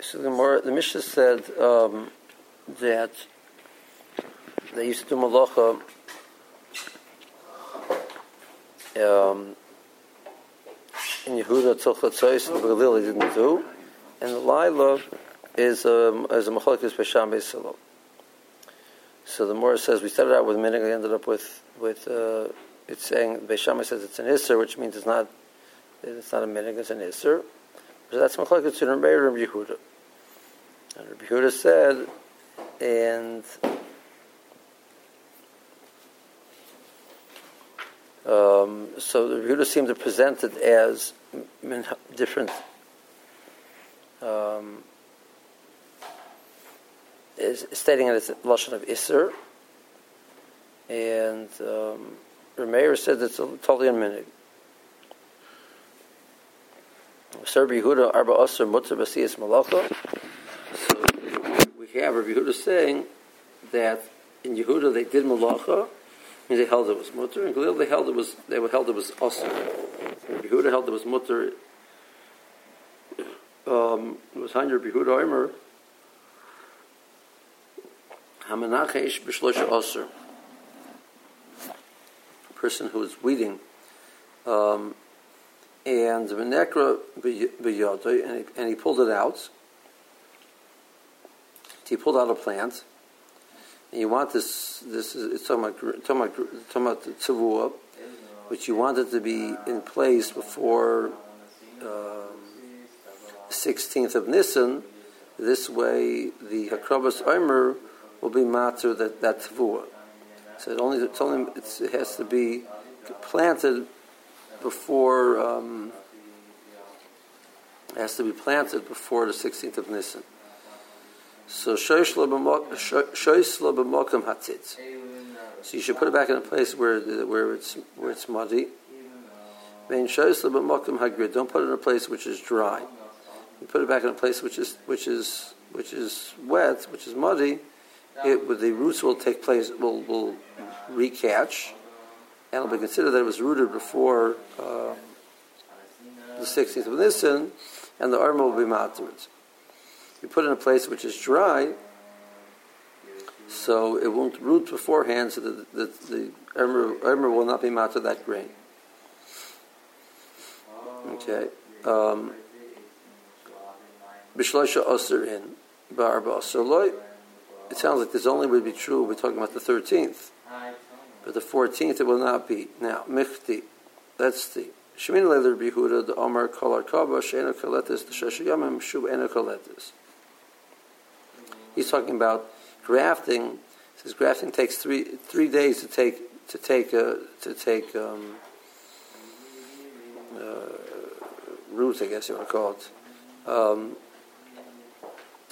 So the more the Mishnah said um, that they used to do malacha um, in Yehuda till Chatzos, and Galil they didn't do, and the Lila is um, is a machlokes b'sham b'salom. So the Morah says we started out with minig, we ended up with with uh, it's saying Beishama says it's an iser, which means it's not it's not a minig, it's an iser. So that's machlokes in Rabbi Rabbi Yehuda. And Rabbi Yehuda said, and um, so the Yehuda seemed to present it as different. Um, is stating it as a lashon of iser, and um, Rameir said it's a totally unminig. Sir Yehuda arba aser mutter basiyas malacha. So we have Rabbi Yehuda saying that in Yehuda they did malacha, means they held it was mutter, and Galil they held it was they were held it was aser. Rabbi Yehuda held it was mutter. Um, it was Hanya Rabbi Yehuda Omer. Hamanachesh b'shlosha aser. Person who is weeding. Um, and Venekra b'yodoi, and, he pulled it out. He pulled out a plant. And you want this, this is, it's talking about, talking about, talking about tzavua, which you want it to be in place before um, 16th of Nisan. This way, the Hakrabas Omer will be matter that, that tzavua. So it only, it's only it's, it has to be planted before um, has to be planted before the 16th of Nisan. So shoisla b'mokam hatzitz. So you should put it back in a place where where it's where it's muddy. Hagrid. Don't put it in a place which is dry. You put it back in a place which is which is which is wet, which is muddy. It the roots will take place will will recatch and it'll be considered that it was rooted before uh, the 16th of Nisan, and the Omer will be afterwards. You put it in a place which is dry, so it won't root beforehand, so that the, the, the will not be matter that grain. Okay. Um, Bishloisha Osir in Barba Osir It sounds like this only would be true. We're talking about the 13th. But the 14th it will not be. Now, Michti, that's the Shemin Leather Bihuda, the Omar Kolar Kaba, Shena Kaletis, the Shashayamim, Shub Kaletis. He's talking about grafting. He says grafting takes three three days to take to take uh, to take um, uh, roots, I guess you want to call it. Um,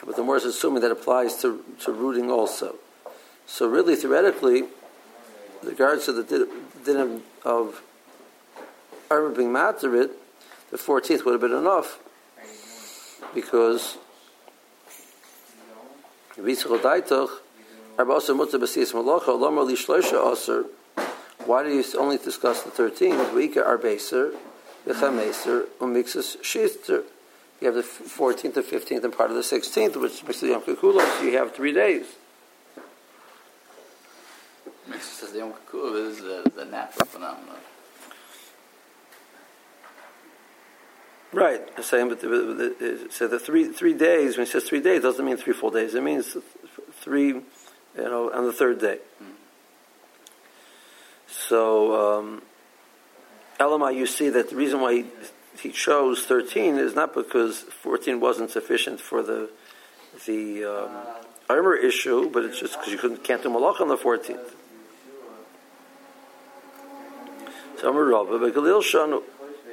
but the more is assuming that applies to, to rooting also. So really, theoretically, regards to the din of Arba being Matarit, the 14th would have been enough because why do you only discuss the 13th? Weika Arbeser, Vichameser, Umixus Shitzer. You have the 14th, the 15th, and part of the 16th, which makes the Yom you have three days. Mixes says the Kippur is the, the natural phenomenon. Right, I'm saying, but the, the, so the three three days. When he says three days, doesn't mean three full days. It means three, you know, on the third day. Mm. So, um, you see that the reason why he, he chose thirteen is not because fourteen wasn't sufficient for the the um, Omer issue, but it's just because you couldn't can't do malach on the fourteenth. So Amar Rabba, but Galil Shanu,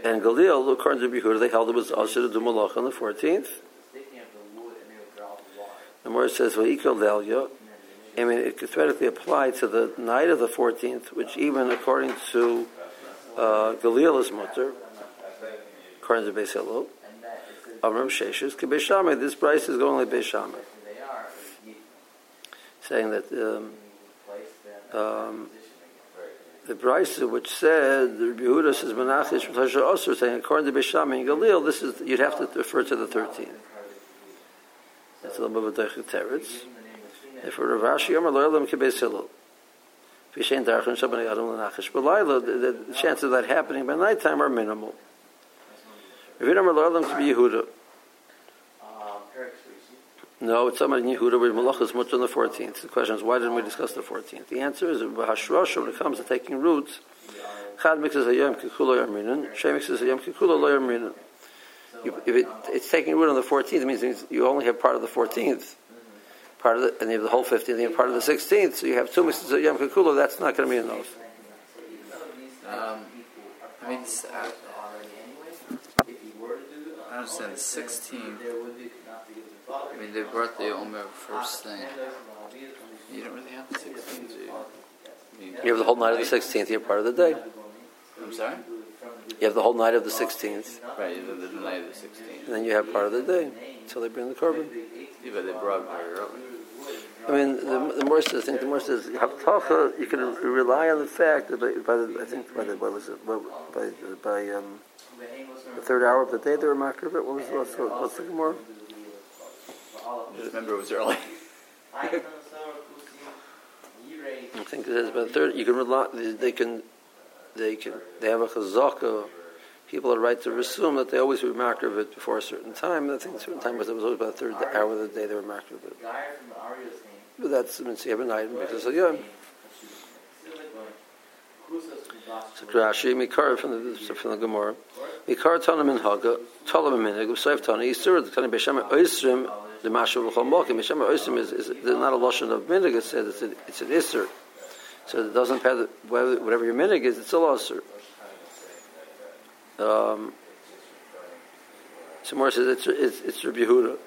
and Galil, according to Yehuda, they held it was also to do malach on the 14th. The more says, Va'ikal Delia, I mean, it could theoretically apply to the night of the 14th, which even according to uh, Galil is mutter, according to Beis Hillel, Avram Sheshes, Kibeshame, this price is going like Beishame. Saying that um, um, the Brisa, which said the Yehuda says Menachish Tasha Osir, saying according to Bisham and Galil, this is you'd have to refer to the thirteenth. It's a little bit of teretz. If for Rav Ashi Yomer lo elam kibeis Hillel. Vishen darchen shabani adam lenachish b'layla, the chances of that happening by nighttime are minimal. If you Yomer lo elam kibi Yehuda. No, it's somebody in Yehuda where Malach is much on the 14th. The question is, why didn't we discuss the 14th? The answer is, when it comes to taking roots, Chad mixes a Yom Kikulo Yarminan, She mixes a Yom Kikulo Lo. If it, it's taking root on the 14th, it means you only have part of the 14th, part of the, and you have the whole 15th, and you have part of the 16th, so you have two mixes of Yom Kikulo, that's not going to be enough. Um, I mean, uh, I understand 16. I mean, they brought the Omer first thing. You don't really have the 16th, do you? I mean, You have the whole night of the 16th, you have part of the day. I'm sorry? You have the whole night of the 16th, Right, the, the night of the 16th. and then you have part of the day until they bring the korban. Yeah, but they brought it very early. I mean, the, the more says, I think the more says, Haftacha, you can rely on the fact that by, by the, I think by the, what was it, by, by, by um, the third hour of the day they were makar of it. What was, what's, what's the more? Just remember it was early. I think it is by the third, you can rely, they can, they can, they have a chazaka, people are right to assume that they always were makar of it before a certain time, and I think a certain time was, it was always by the third hour of the day they were makar of it. But that's, I mean, so you have an because, yeah, So Rashi, Mikar from the from the Gemara, Mikar Tana Min Haga, Tala Minig, Usaif Tana Yisur, the Tana Beshama Oisrim, the Masha of Chomokim, Beshama Oisrim is, is not a lotion of Minig, it says it's, a, it's an Isur. So it doesn't matter whether- whatever your Minig is, it's a Isur. Um, so more says it's it's it's Rabbi Yehuda.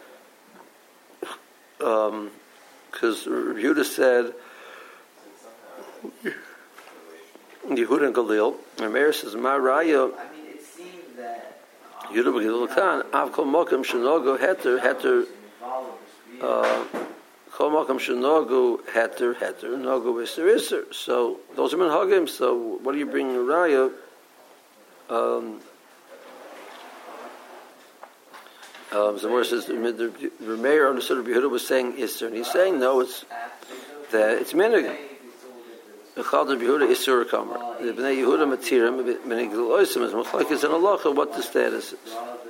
Um, because Rabbi Yehuda said Yehuda and Galil. And Meir says, Ma Raya, Yehuda Galil Khan, Av Kol Mokim Shenogo Heter, Heter, Kol Mokim Shenogo Heter, Heter, Nogo Isser, Isser. So, those are Menhagim, so what do you bring Raya? Um, um, Zamor says, the Meir understood Yehuda was saying Isser, and he's saying, no, it's, that it's Menhagim. Echad Yehuda Isur Kamer. The Bnei Yehuda Matirim, Bnei Gilul Oisim, is Machlekes in Allah, what the status is.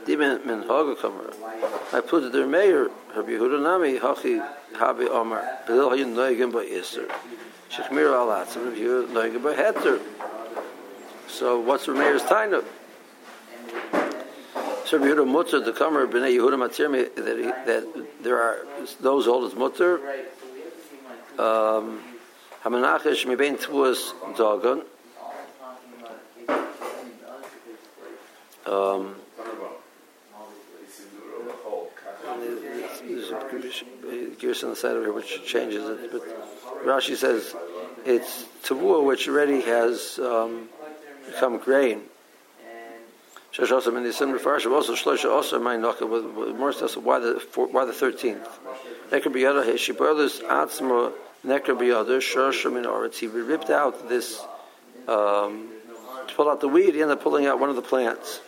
Dimen Min Haga Kamer. I put it there, Meir, Rabbi Yehuda Nami, Hachi Habi Omar, Bedil Hayin Noigim Ba Isur. Shechmir Al Atzim, Rabbi Yehuda Noigim Ba Heter. So what's Rabbi Meir's Tainuk? So Rabbi Yehuda Mutter, the Kamer, Bnei Yehuda Matirim, that, that there are those hold as Mutter, um, Hamanachish mibein tvuas dagon. Um, there's a gears on the side of here which changes it, but Rashi says it's tavua which already has um, become grain. Shesh also in the similar farshim also shloisha also my naka with, more stuff. Why the why the thirteenth? Nekar biyada heshi brothers atzma nekar biyada shorshim in oritz. He ripped out this um, to pull out the weed. He ended up pulling out one of the plants.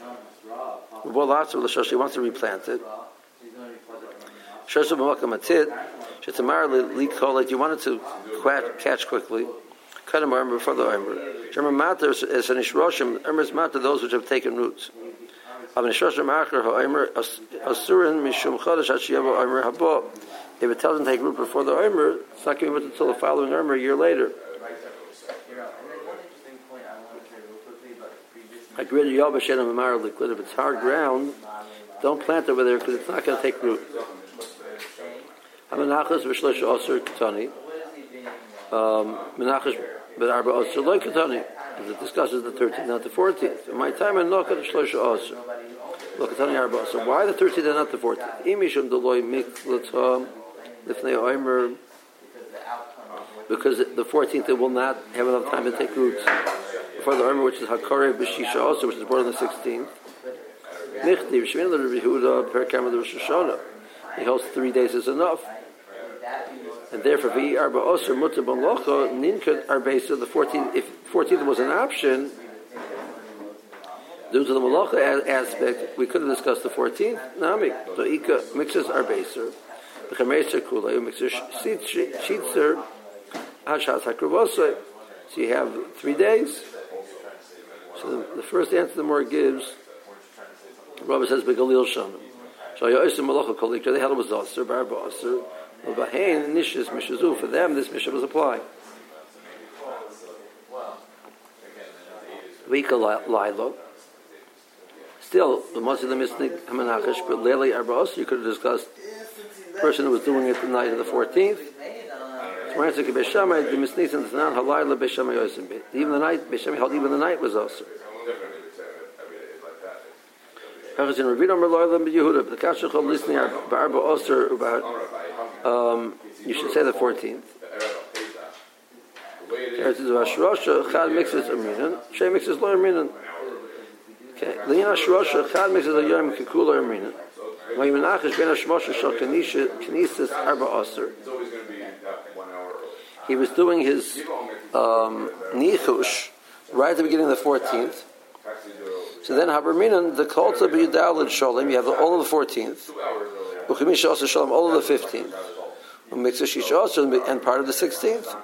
He wants to replant it. Shoshim b'makam atit. Shetamar likol it. You wanted to catch quickly. Cut him Omer before the Omer. Sherma matter is an ishroshim. Omer is matter those which have taken roots. Av ishroshim acher ha'armor asurin mishum chodesh hashiyavo armor habo. If it to take root before the Omer, it's not going to be until the following Omer a year later. Like Shem Amar liquid. If it's hard ground, don't plant over there because it's not going to take root. Hamanachas v'shlosh osir katani. Um, Menachas b'arba osir loy katani. It discusses the 13th, not the 14th. In my time, I'm not going to shlosh osir. Look katani arba osir. Why the 13th and not the 14th? Imishum deloy miklatam lifnei oimer. Because the 14th, it will not have enough time to take roots before the Omer, which is Hakarev B'Shisha also, which is born on the 16th. Nichtiv Shemina Rabbi Rosh Hashanah. He holds three days is enough. And therefore, Vi Arba Osir Mutter Ben Locha Ninka Arba so the 14th. If 14th was an option, due to the Malacha aspect, we could have discussed the 14th. Nami, so Ika mixes Arba So you have three days. So the, the first answer the more gives, Rabbi says, Begalil Shanim. So Yoisim Malacha Kolikra, they had it was Aser, Barba Aser. Bahain, Nishis, Mishazu, for them this Mishnah was applied. Vika Lilo. Still, the Mosi the Misnik Hamanachish, but Lele Arba you could have discussed person who was doing it the night of the 14th. Even the night, even the night was also. Um, you should say the 14th. Eretz is Vashrosha, Chad mixes Aminan, Shay mixes Lo Aminan. Okay, He was doing his um, nichush right at the beginning of the 14th. So then Haberminan, the Kolta B'Yudalid Sholem, you have all of the 14th. Uchimish also Sholem, all of the 15th. Umixashish also, and part of the 16th.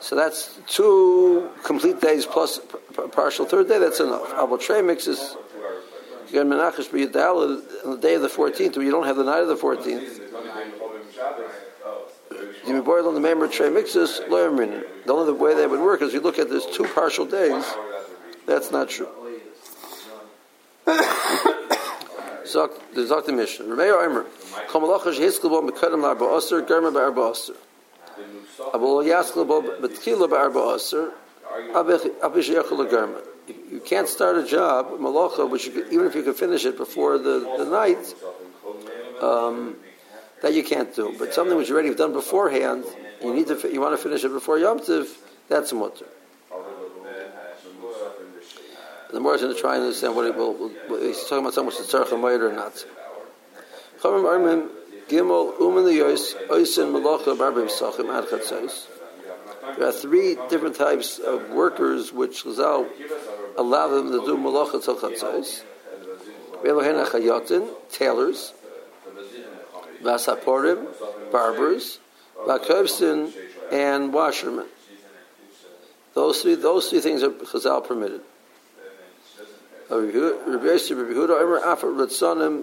So that's two complete days plus partial third day, that's enough. Abel mixes, you Menachish B'Yudalid on the day of the 14th, but you don't have the night of the 14th. The on the member tray mixes The only way that would work is you look at this two partial days. That's not true. The Omer. Yaskelbo Betkila Barba Aser. Abish Yechel Germa. You can't start a job malacha, which you could, even if you could finish it before the, the night. Um, that you can't do. But something which you already have done beforehand, you need to you want to finish it before Yom Tiv, that's mutter. The more is going to try and understand what, it will, he's talking about something which is tzarech or not. Chatzos. There are three different types of workers which Chazal allow them to do malacha till chatzos. Ve'elohen achayotin, tailors. Vasaporim, barbers, Vakovstin, and washermen. Those three, those three things are Chazal permitted.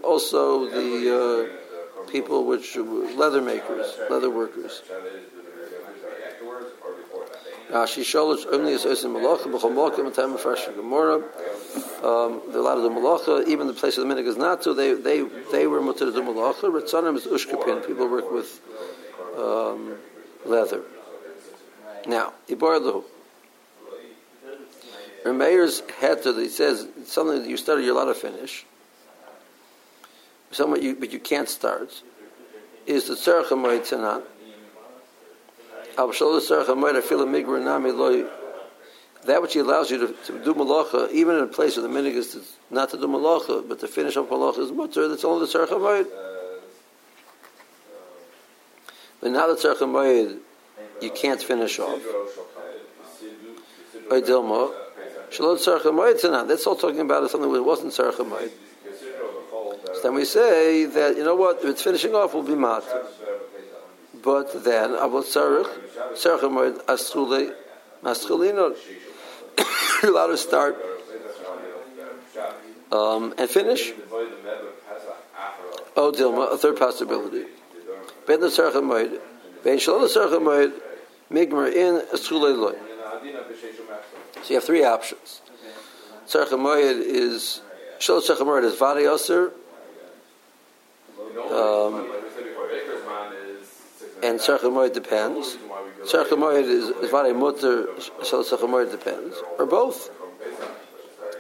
Also, the uh, people which leather makers, leather workers. Rashi Sholosh only is Osim Malacha, B'chol Malacha, Matam Mefresh Gemara. Um, a lot of the Malacha, even the place of the Minig is not so, they, they, they were mutter to do Malacha. Ritzanim is Ushkapin, people work with um, leather. Now, Ibar Lahu. Rameir's heter, he says, something that you started, you're allowed to finish. Somewhat you, but you can't start. Is the Tzarech HaMoed Tzanat that which he allows you to, to, do malacha, even in a place where the minig is to, not to do malacha, but to finish up malacha is mutter, that's only the tzarech hamayid. But now the tzarech hamayid, you can't finish off. Dilma, shalot tzarech hamayid That's all talking about something that wasn't tzarech hamayid. So then we say that, you know what, if it's finishing off, will be mat. But then, about tzarech, tzarech asule maschulino. You're allowed to start um, and finish. Oh, Dilma, a third possibility. Ben ben shalom migmer in loy. So you have three options. Hamoed is shalom hamoed is vadi. Um, and Tzarech depends. Tzarech is, is Vare Mutter, Shal Tzarech depends. Or both.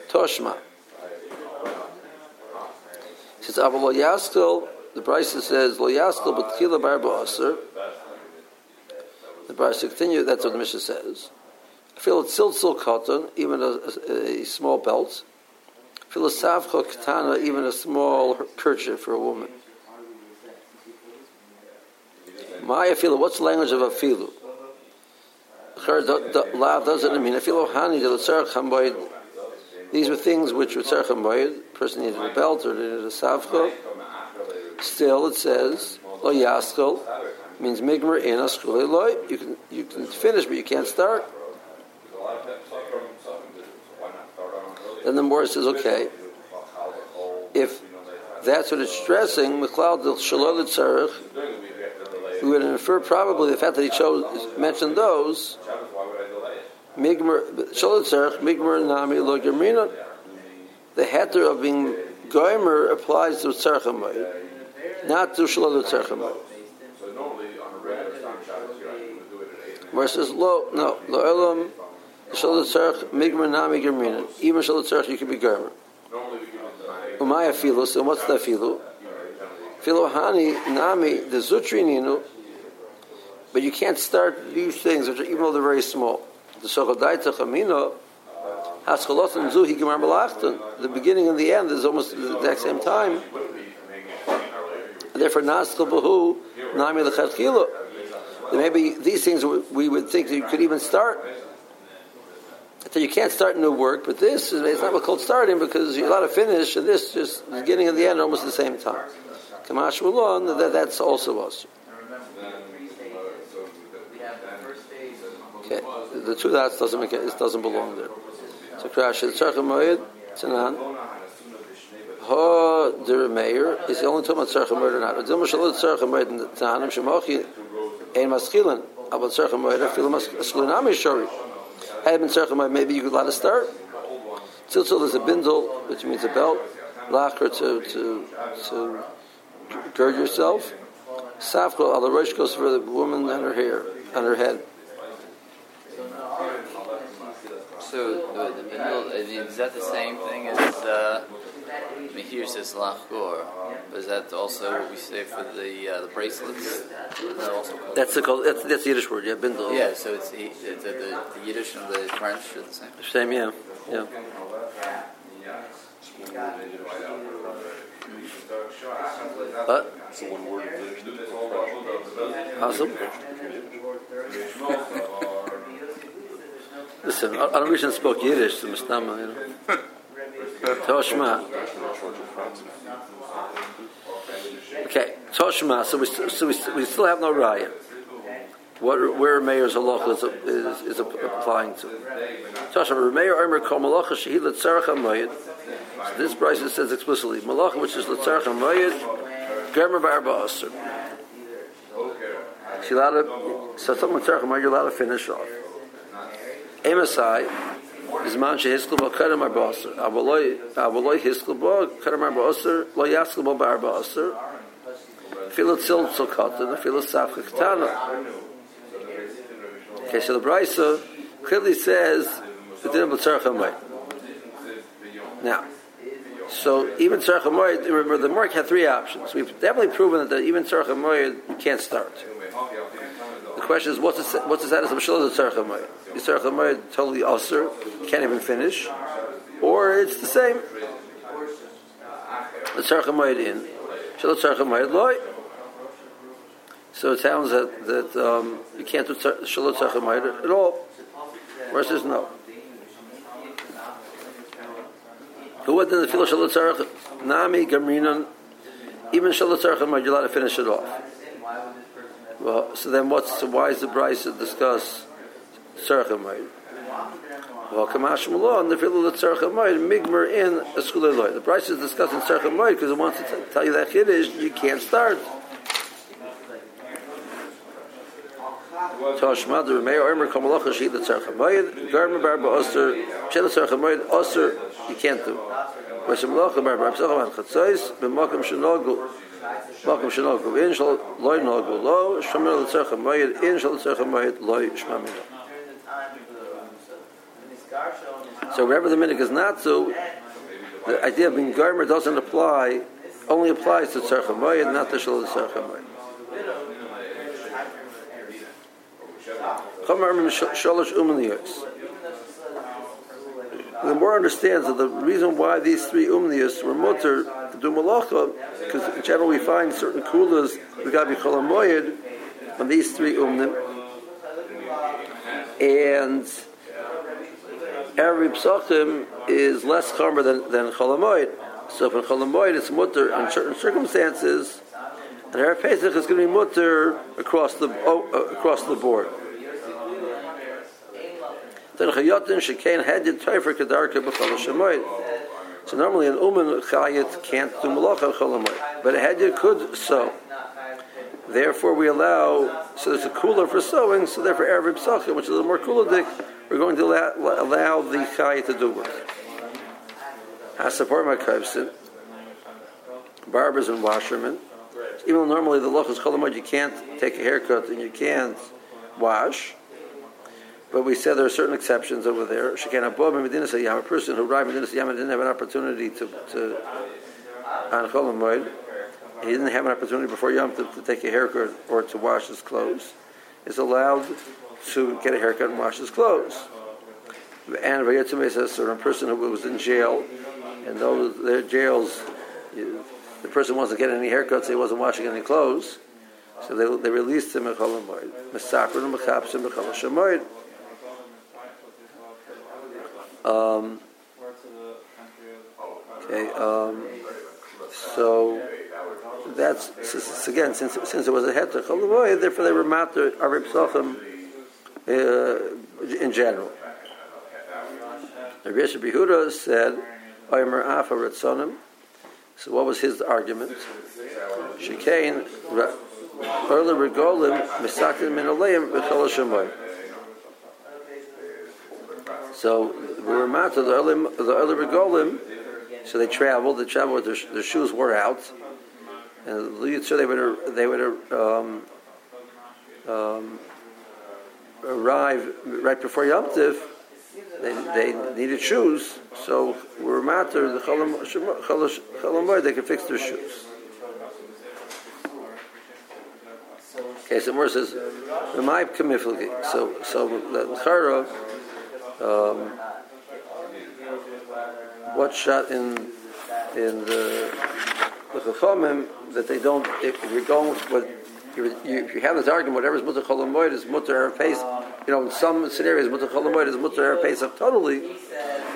Toshma. Says Abba Lo the Brisa says, Lo Yaskel B'tchila Barba Aser. The Brisa continues, that's what the Mishnah says. Feel it's silsil cotton, even a, a, a small belt. Feel a savcha katana, even a small kerchief for a woman. My afilu, what's the language of afilu? Lav doesn't mean afilu hani de These were things which were tzarech hamboid. Person needed a belt or needed a savcha. Still, it says lo yaskol means migmer in loy. You can you can finish, but you can't start. Then the Morris says, okay, if that's what it's stressing, McLeod Shalol Tzarech, we would infer probably the fact that he chose mentioned those. Migmer Nami Lo. The heter of being goimer applies to Tzarech not to Shalol Tzarech Versus lo no lo elam shalot tzarich migmer nami germina. Even shalot tzarich you can be germer. Umaya filus and what's that filu? Filu hani nami the zutrininu. But you can't start these things, which are, even though they're very small. The sochodaita chamino haschalot and zuhi gemar malachton. The beginning and the end is almost the exact same time. therefore, naschal bahu nami lechatchilo maybe these things we would think that you could even start. So you can't start new work, but this is it's not what called starting because you're allowed to finish, and this just the beginning and the end are almost the same time. Kamash Mulon, that, that's also us. Okay, the two dots doesn't make it, it doesn't belong there. So crash the Tzarcha Moed, Tanan. Ha der Meir is the only time Tzarcha Moed or not. Dilma Shalot Tzarcha Moed Tanim Shemochi ein maschilin, aber tzarcha moira fil maschilin am shori. Had been tzarcha moira, maybe you could let it start. Tziltzil is a bindle, which means a belt, lacher to to to gird yourself. Safko al rosh goes for the woman and her hair, on her head. So the, the bindle, is that the same thing as? Uh, I mean, here says lachgor. Is that also what we say for the uh, the bracelets? That also that's the that's, that's the Yiddish word, yeah, bindle. Yeah, so it's, it's the, the, the Yiddish and the French are the same. Same, yeah, yeah. Uh, what? Awesome. Listen, I don't wish I spoke Yiddish, so Mustama, you know. Toshma. Okay, Toshma. So we, so we, we still have no raya. What where Meir's halacha is, is, is applying to? So this Brisa says explicitly Malacha, which is Letzarach Hamayid, Germer Barba Aser. She allowed. So someone Letzarach Hamayid, you're allowed to finish off. Emasai b'zman shehiskul bo kadam arba aser. Avaloi hiskul bo kadam arba aser, lo yaskul bo barba aser. Filo tzil tzokatan, filo safka katana. Okay, so the Brisa clearly says the din of Now, so even tzarech remember the Mark had three options. We've definitely proven that even tzarech can't start. The question is, what's the, what's the status of Shalom Tzarech HaMayit? Is Tzarech totally usher, can't even finish? Or it's the same? The Tzarech in, Shalom Tzarech HaMayit loy. So it sounds that, that um, you can't do Shalom Tzarech HaMayit at all. Versus no. Who would then feel Shalom Tzarech Nami Gamrinan even Shalom Tzarech HaMayit you're allowed to finish it off. Well, so then what's so why is the Brisa to discuss Tzarchamayid? Well, Kamash Malon, the Filu of Tzarchamayid, Migmer in a law. The Brisa is discussing Tzarchamayid because it wants to t- tell you that Kiddush, you can't start. The Omer Garma Barba Oster, Oster, you can't do. Malacha Barba Chatzais, B'makam Shanogu. In shall loy nagu lo, in loy shmamina. So wherever the minik is not so, the idea of being garmer doesn't apply, only applies to tzercha mayid, not to shal l'tzercha mayid. Chomer shalosh umaniyos. The more understands that the reason why these three umniyos were mutter do malacha, because in general we find certain kulas we got to be cholamoyed on these three umnim, and every psachim is less chomer than than cholamoyed. So if in cholamoyed it's mutter in certain circumstances, And Erev Pesach is going to be mutter across the uh, across the board. Then chayotin shekain hadid toifer kedarka b'chol shemoid. So normally an uman chayit can't do malacha cholamoid, but a hadid could sew. Therefore, we allow. So there's a cooler for sewing. So therefore, Erev Pesachim, which is a more cooler, we're going to allow, allow the chayit to do work. Hasapor Makavsin, barbers and washermen. Even though normally the loch is cholamod, you can't take a haircut and you can't wash. But we said there are certain exceptions over there. Shekan Abba Medina Sayyam, a person who arrived in Medina Sayyam didn't have an opportunity to, on. He didn't have an opportunity before Yom to, to take a haircut or to wash his clothes. Is allowed to get a haircut and wash his clothes. And Vayatzim says, a person who was in jail and those their jails, the person wasn't getting any haircuts, he wasn't washing any clothes, so they, they released him mechol hamoed. Mesakron and mechapsim shamoed. Um, okay, um, so that's so again since since it was a heter chol therefore they were matter arib uh, in general. Rabbi Yehuda said Omer Afa Ritzonim. So what was his argument? Shekain early regolim misakin min aleim b'chol. So we were the early the early regolim. So they traveled. They traveled their, their shoes wore out, and so they would they would um, um, arrive right before Yom Tiv they, they needed shoes, so we're matter the chalamoy they can fix their shoes. Okay, so more says my kamiflagi. So so the chara, um, what shot in in the the chachamim that they don't if you're going with you, if you have this argument, whatever is mutter cholamoid is mutter pace. You know, in some scenarios, mutter cholamoid is mutter pace up totally.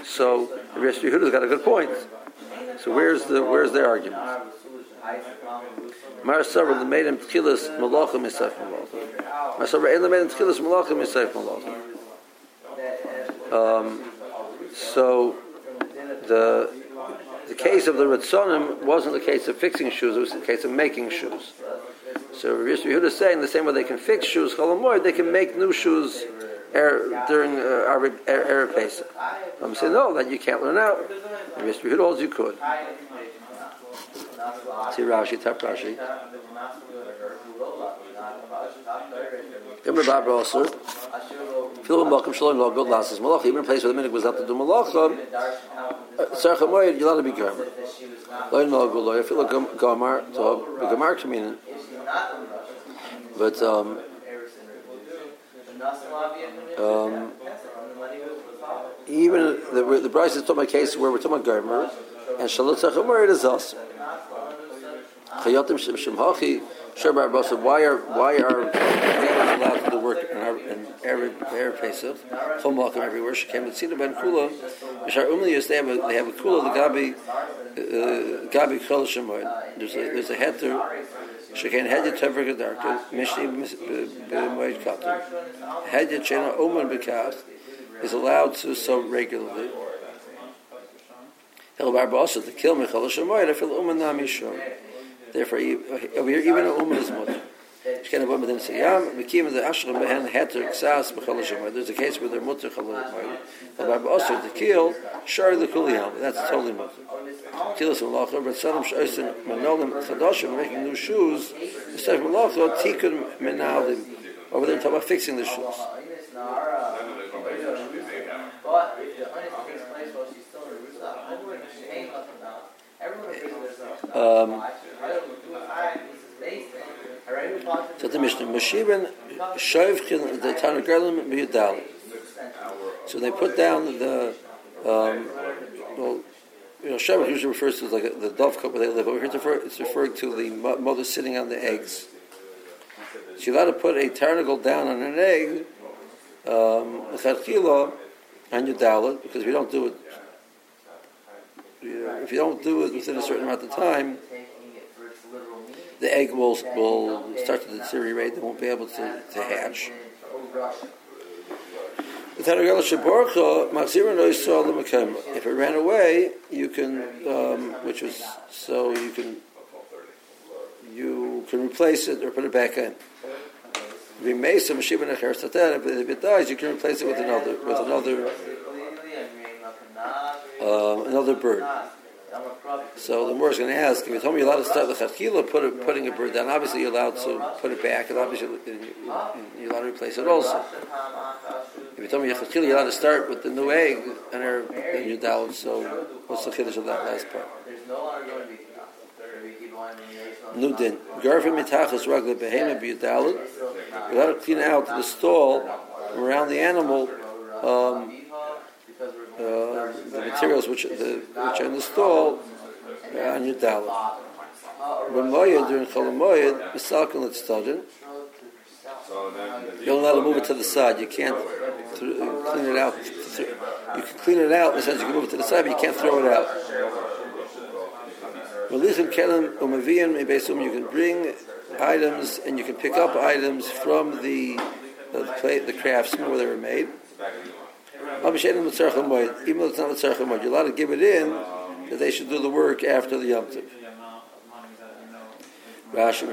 So Rish Yehuda's got a good point. So where's the where's their argument? Mar the made him tchilas malachim misayf malachim. Mar the made him tchilas malachim misayf malachim. Um, so the the case of the Ritzonim wasn't the case of fixing shoes; it was the case of making shoes. So Rabbi Yehuda is saying the same way they can fix shoes cholamoid, they can make new shoes er, during uh, Arab er, Pesach. I'm saying no, that you can't learn out. Rabbi Yehuda holds you could. See Rashi, Tap Rashi. Shalom God Lasses Malach. Even a place where the minute was up to do Malachim. Tzarcha Moed, you're allowed to be Gomer. Feel like Gomer communion. But um, um, even the the Brisa is talking about a case where we're talking about and Shalot Tzarcha it is us. Chayotim Shem Hachi. Sure, why are why are allowed to work in, our, in every every Pesach? Chol everywhere. She came to Tzina Ben Kula. Mishar Umliyus they have a they have a Kula the Gabi uh, Gabi Shemoid. There's a there's a heter. head Hedya Tever Gedarka Mishni B'Moed Katan. Hedya Chena Omen B'Kas is allowed to sow regularly. Hel also to kill Shemoid. I feel Omen Nami. Therefore, over here, even a woman is mutter. Ich kenne wohl mit dem sie ja, wir kimen der Asher behen Herrn Hatter Xas mit Khalil Jamal. There's a case with their mother Khalil Jamal. But I've also the kill share the kill. That's totally mutter. Kill us a lot of but some shoes and my making new shoes. instead of lost a ticket men now them over the top of fixing the shoes. Um Mishnah, Moshivan Shovchin the Tanagelim B'Yudal. So they put down the, um, well, you know, Shavach usually refers to like the dove cup where they live. Over here it's it's referring to the mother sitting on the eggs. You're allowed to put a tarnagle down on an egg, um, you dial it, because if you don't do it, you know, if you don't do it within a certain amount of time, the egg will will start to deteriorate. They won't be able to, to hatch. If it ran away, you can, um, which was so you can you can replace it or put it back in. If it dies, you can replace it with another with another uh, another bird. So the more is going to ask, if you told me you're allowed to start the chachila, put it, putting a bird down, obviously you're allowed to put it back, and obviously you're allowed to replace it also. If you told me chachila, you're allowed to start with the new egg, and then you're down, so what's the chiddush of that last part? Nudin. Garfim mitachas ragla behema biyudalid. You got to clean out the stall around the animal, um, the materials which, the, which are in the stall uh, on your dalit. When moyed during cholamoyed, misalkin l'tztadin. You're allowed to move it to the side. You can't th- clean it out. You can clean it out in the sense you can move it to the side, but you can't throw it out. You can bring items and you can pick up items from the the, play, the crafts where they were made. Even though it's not a tzarech you're allowed to give it in that they should do the work after the Yom Tov. Rashi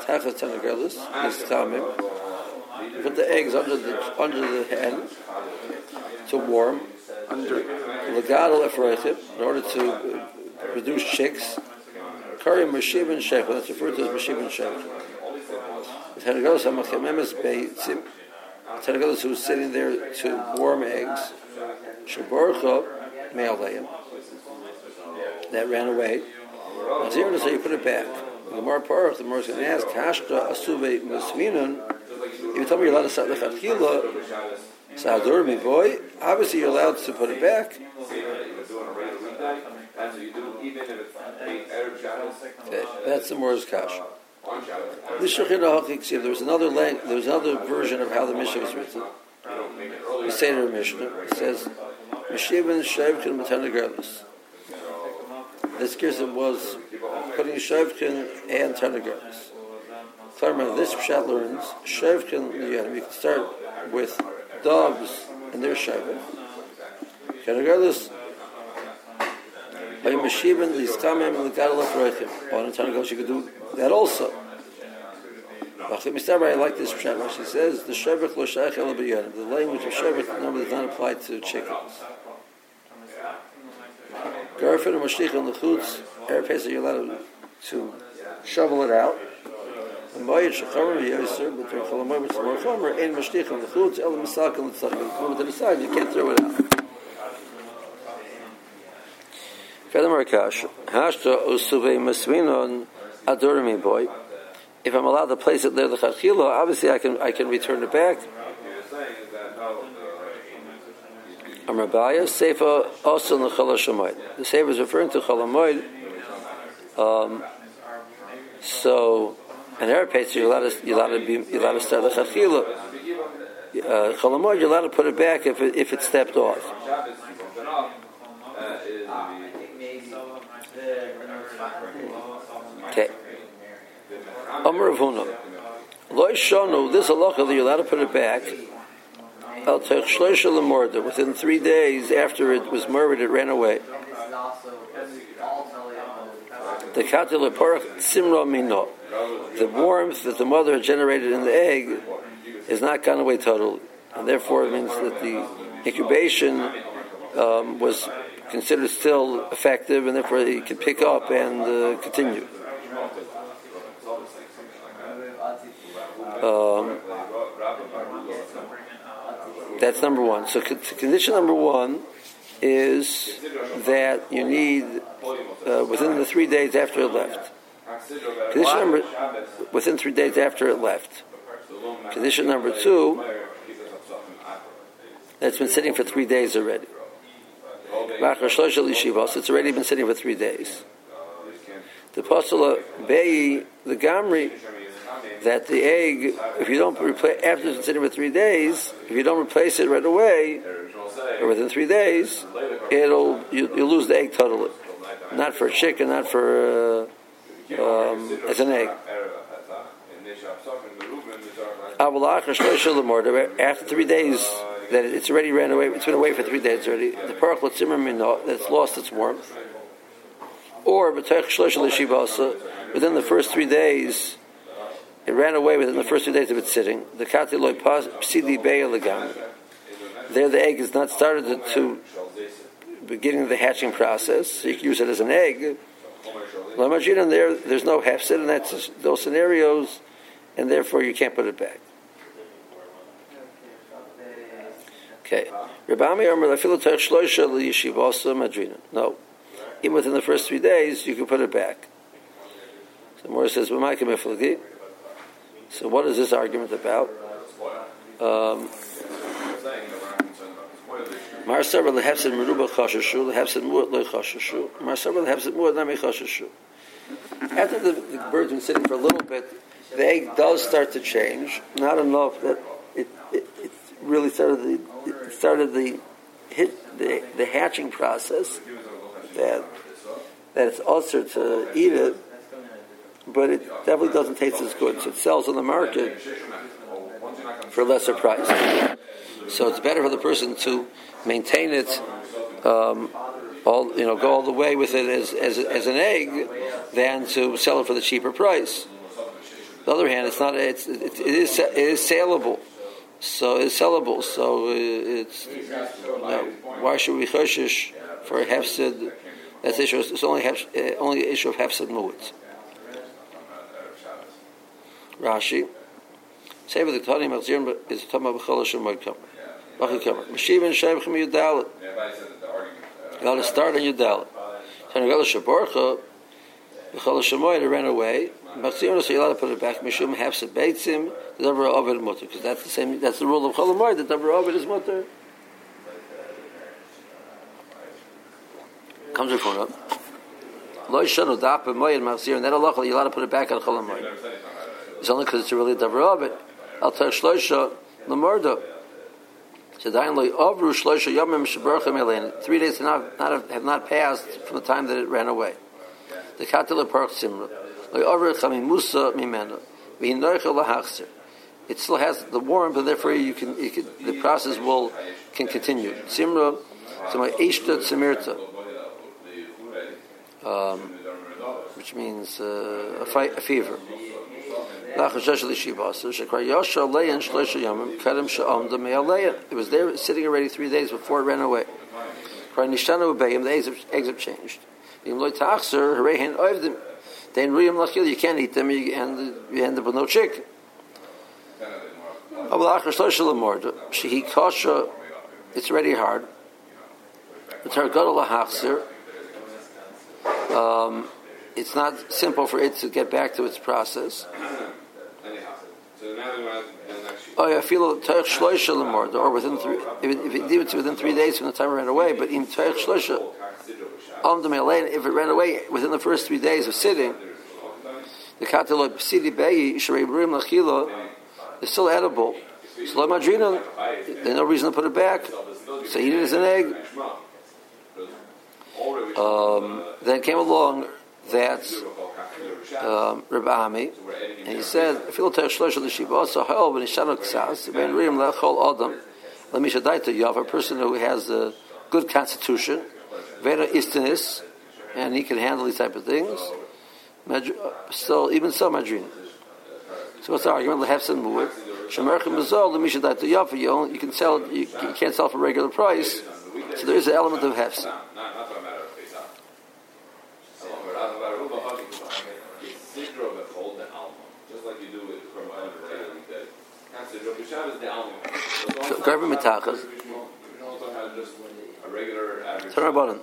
Tachas Tamim. Put the eggs under the under the hen to warm under in order to uh, produce chicks. That's referred to as Hamachememes Beitzim. Tanagelis who was sitting there to warm eggs. Shaborcha male that ran away. Nazir so you put it back. The more Parach, the more is going to ask, Hashta Asuve Musvinun, if you tell me you're allowed to start Lechatchila, Sadur boy, obviously you're allowed to put it back. Okay, that's the Mor's Kash. There was another there was another version of how the Mishnah was written. The Seder Mishnah it says, "Meshivin Shevkin Matanagerlis." This Girsa was putting Shevkin and Tanagerlis. Claremont, this Pshat learns Shevkin You can start with dogs and their Shevkin. Tanagerlis. By Meshivin Listamim and Legadal Afrechim. On Tanagerlis, you could do that also. I like this pshat. She says the shevach lo shaykh el The language of shevach normally does not apply to chickens. Garfin and mashlich on the chutz. Erev Pesach you're allowed to shovel it out. And Mayit shecharim yoser between cholamoy which is more chomer and mashlich on the chutz el misak and tzach. Move it to the side. You can't throw it out. Furthermore, Kash, Hashta usuvei masvinon adorimi boy if I'm allowed to place it there the chachilo, obviously I can I can return it back. Amrabaya Seifa also in the Chalashamoid. The Seifa is referring to Chalamoid. Um, so, an Arapate, you're allowed to you're allowed to be you're allowed to start the chachila. Uh, Chalamoid, you're allowed to put it back if it, if it stepped off. Amr of Huna. Lo Shonu, this halacha that you're allowed to put it back. Al Tech Within three days after it was murdered, it ran away. The Katil Simra Mino. The warmth that the mother generated in the egg is not gone away totally. And therefore, it means that the incubation um, was considered still effective, and therefore it could pick up and uh, continue. Um, that's number one. So condition number one is that you need uh, within the three days after it left. Condition number within three days after it left. Condition number two that's been sitting for three days already. It's already been sitting for three days. The postula Bei the Gamri that the egg, if you don't replace after it's sitting for three days, if you don't replace it right away or within three days, it'll you, you lose the egg totally. Not for chicken, not for uh, um, as an egg. After three days, that it's already ran away. It's been away for three days already. The parachlet zimmer that's lost its warmth. Or within the first three days, it ran away within the first three days of its sitting. The katiloy psidi be'elegam. There, the egg is not started to beginning the hatching process. You can use it as an egg. Lamajin there, there's no hefset, and that's those scenarios, and therefore you can't put it back. Okay. Rabami Lafilo Tech Shloisha Yeshivasa Madrina. No. Even within the first three days, you can put it back. So Morris says, So what is this argument about? Um. After the, the bird's been sitting for a little bit, the egg does start to change. Not enough that it, it, it really started the started the hit the, the hatching process that that it's also to eat it, but it definitely doesn't taste as good. So it sells on the market for a lesser price. So it's better for the person to maintain it, um, all you know, go all the way with it as, as, as an egg, than to sell it for the cheaper price. On the other hand, it's not. It's, it, it is it is saleable, so it's sellable. So it's you know, why should we choshish for hefsid? That's issue. It's only hef, uh, only issue of hefsid mu'it. Rashi. With the Tani Machzir is Tama B'chol Hashem Moed Kamer. B'chol Kamer. Meshiv and Shem Chem Yudalit. You got to start on Yudalit. Tani Gala Shaborcha B'chol Hashem Moed, it ran away. Machzir so allowed to put it back. Mishum Hefset Beitzim, the Davar Ovid Mutter. Because that's the same, that's the rule of Chol Moed, the Davar Ovid is Mutter. Comes your phone up. Lo Yishanu Dap Moed Machzir, and that Allah, allowed to put it back on Chol Moed. It's only because it's really a davar of. Al tech shloisha lemurda. Three days have not, not, have not passed from the time that it ran away. The katel park simra. It still has the warmth, and therefore you can, you can the process will can continue. Simra, ishta tzimirta, um, which means uh, a, fight, a fever. It was there sitting already three days before it ran away. The eggs changed. You can't eat them, and you end up with no chicken. It's already hard. Um, it's not simple for it to get back to its process. Oh, I feel Teich Shloisha Lemord, or within three, if it, if within three days from the time it ran away, but in Teich Shloisha, if it ran away within the first three days of sitting, the Kataloi Psidi Beyi, Sharei Brim Lachilo, is still edible. So Madrina, there's no reason to put it back. So eat it as an egg. Um, then came along that um, Rabbi Ami, and he said, "Fil ter shlosh the shiva so hel ben shanok sas ben rim lechol adam." Let me shadaita you have a person who has a good constitution, vera istinis, and he can handle these type of things. Still, even so, madrin. So what's the argument? The hefsen mu'it. Shemerchem mazol, shadaita yafa. You you can sell you, you can't sell for regular price. So there is an element of hefsen. Garbi mitachas. Turn about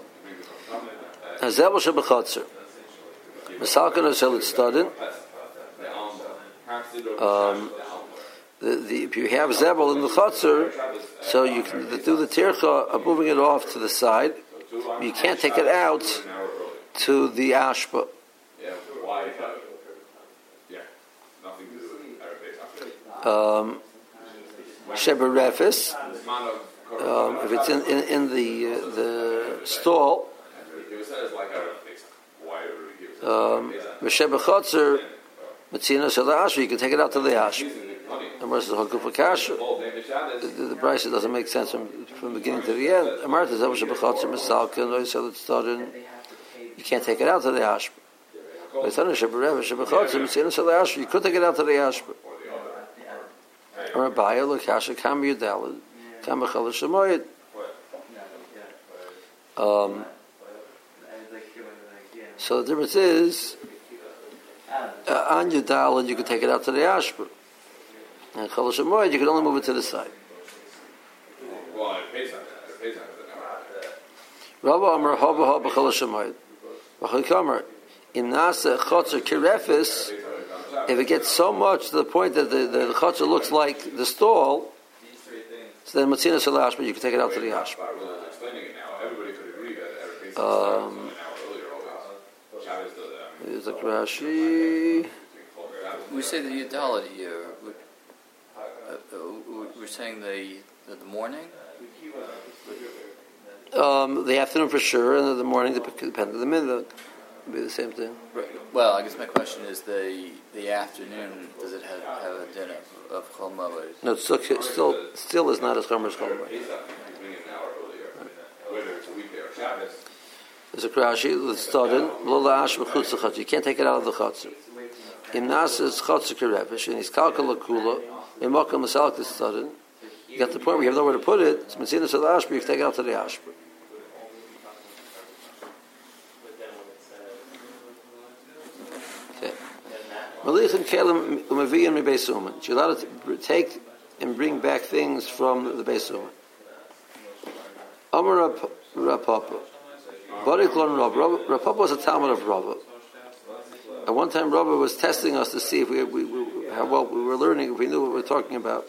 Hazel shebechatzer. Misalkan hasel it's studied. Um, the, the, if you have zebel in the chutzner, so you can do the tircha of moving it off to the side. You can't take it out to the ashba. Um, sheberefis. Um, if it's in, in, in the uh, the stall, Um, Chotzer, Metzina Shalash, you can take it out to the Ash. Versus Hakufa Kasha. The, the price doesn't make sense from, from beginning to the end. Amarta Zav Shabachotzer, Misalka, and Loisel, started. You can't take it out to the Ash. You could take it out to the Ash. Or Lokasha, Kam Yudalad, Kam Bechal Shemoyed. Um, so the difference is, uh, on your dalad you can take it out to the ashba. And chalash you can only move it to the side. Rabba Amar Haba Haba Chalash Amoyed. V'chaykamar, in Nasa Chotzer Kirefis, if it gets so much to the point that the, the, the looks like the stall, so then Matzina Salash, but you can take it out to the ashba. Um, is a Rashi. We say the Yadalit here. Uh, uh, we're saying the, the, the morning? Um, the afternoon for sure, and the morning, depending on the minute, would be the same thing. Right. Well, I guess my question is the the afternoon. Does it have, have a din of, of chol No, it's still, still still is not as chomer as chol There's a Rashi that's started lo ash b'chutz You can't take it out of the chutz. Im nas is chutz kerevish and he's kalkal kula. In makam masalk is started. You got the point where you have nowhere to put it. It's mitzina to the ashba. You can take it out to the ashba. Malich and Kalim umavi and Beis Uman. You're allowed to take and bring back things from the Beis Uman. Amar Rapapa. Baruch Lon Rav. Rav was a Talmud of Rav. At one time, Rav was testing us to see if we, we, we, how well we were learning, if we knew what we were talking about.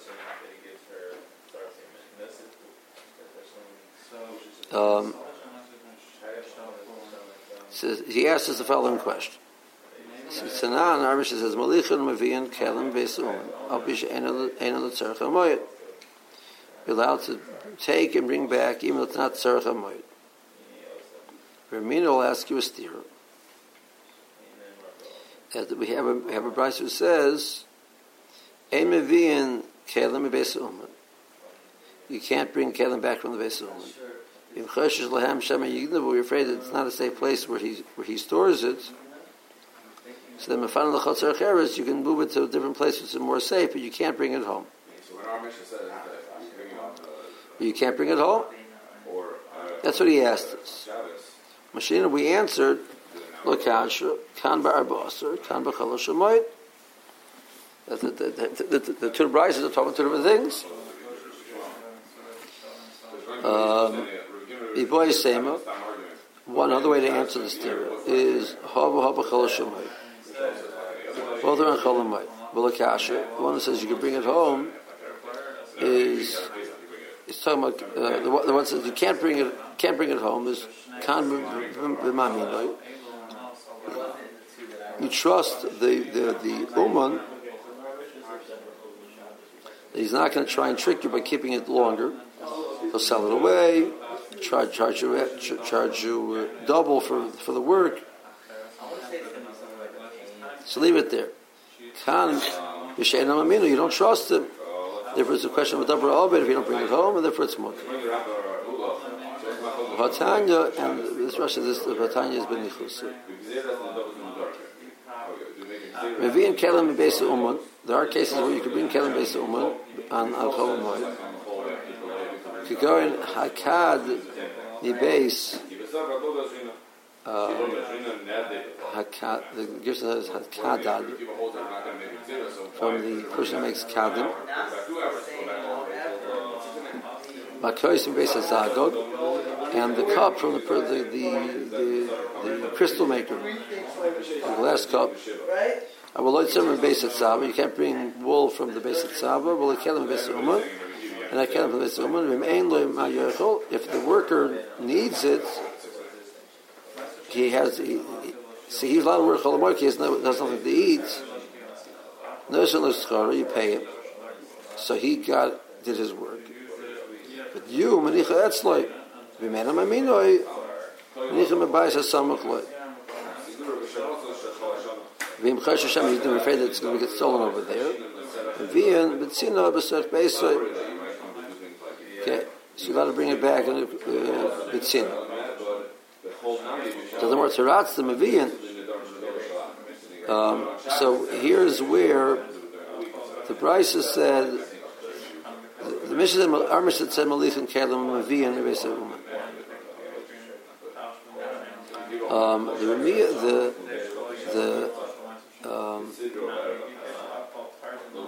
Um, so he asked us the following question. Sanan Arbish says, Malichan Mavian Kelim Besuman, Albish Enel Tzarech HaMoyed. You're allowed to take and bring back, even though it's not Tzarech HaMoyed. Ramina will ask you a steer. That we have a we have a bride who says, "Emevian kelim uman." You can't bring kelim back from the base uman. If choshesh lahem shema yignav, we're afraid that it's not a safe place where he where he stores it. So then, mefan lechotzer cheres, you can move it to a different place which is more safe, but you can't bring it home. You can't bring it home. That's what he asked us. Mashina, we answered, Lokasha, Kan Ba'arbasar, Kan Ba'chalash the, two brides are talking two different things. Um, Iboy Sema, one other way to answer this theory is Hava Hava Chalashamayit. Both are in Chalamayit. Bulakasha, the one that says you can bring it home is is talking about uh, the, the one that says you can't bring it can't bring it home is You trust the the the uman. He's not going to try and trick you by keeping it longer. He'll sell it away, charge charge you charge you uh, double for for the work. So leave it there. Kan you don't trust him. Therefore, it's a question of a double if you don't bring it home, and therefore it's more. Vatanya, and this Russia, this Vatanya is benichus. Revi and kelim and base uman. There are cases where you can bring kelim base uman on al cholamoy. You go in hakad the base. Uh, from the person who makes kadim. And base the cup from the the the, the, the crystal maker, the glass cup. I will light some base at. You can't bring wool from the base at Saba. Well, I can't base Uma, and I base. If the worker needs it, he has. He, see, he's allowed to work cholamoy. He has, no, has nothing to eat. No, you pay him. So he got did his work. But you, manicha etzloi. V'mena maminoi, nichem abayis ha-samach loy. Vim Chash Hashem, he's afraid that it's going to get stolen over there. Vian B'tzina B'sach Beisoy. Okay, so you got to bring it back in uh, B'tzina. The more Taratz the Mavian. Um, so here's where the Brisa said, the, the Mishnah said, our Mishnah said Malich and Kalim Mavian Rebesa Uman. Um, the the the um,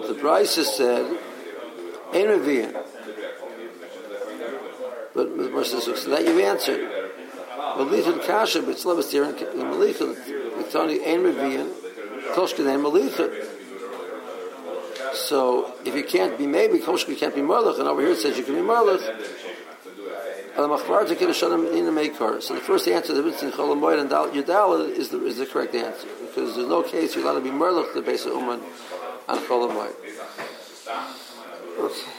the Brisa said, "Ein Revian." But so that you've answered. Malichin kasha, but it's here in Malichin. It's only Ein Revian. Koshka then Malichin. So if you can't be maybe Koshka can't be Merlich, and over here it says you can be Merlich. So the first answer the between Cholamoid and Yudal is the, is the correct answer because there's no case you're allowed to be Merlich the base of Uman on Cholamoid. Okay.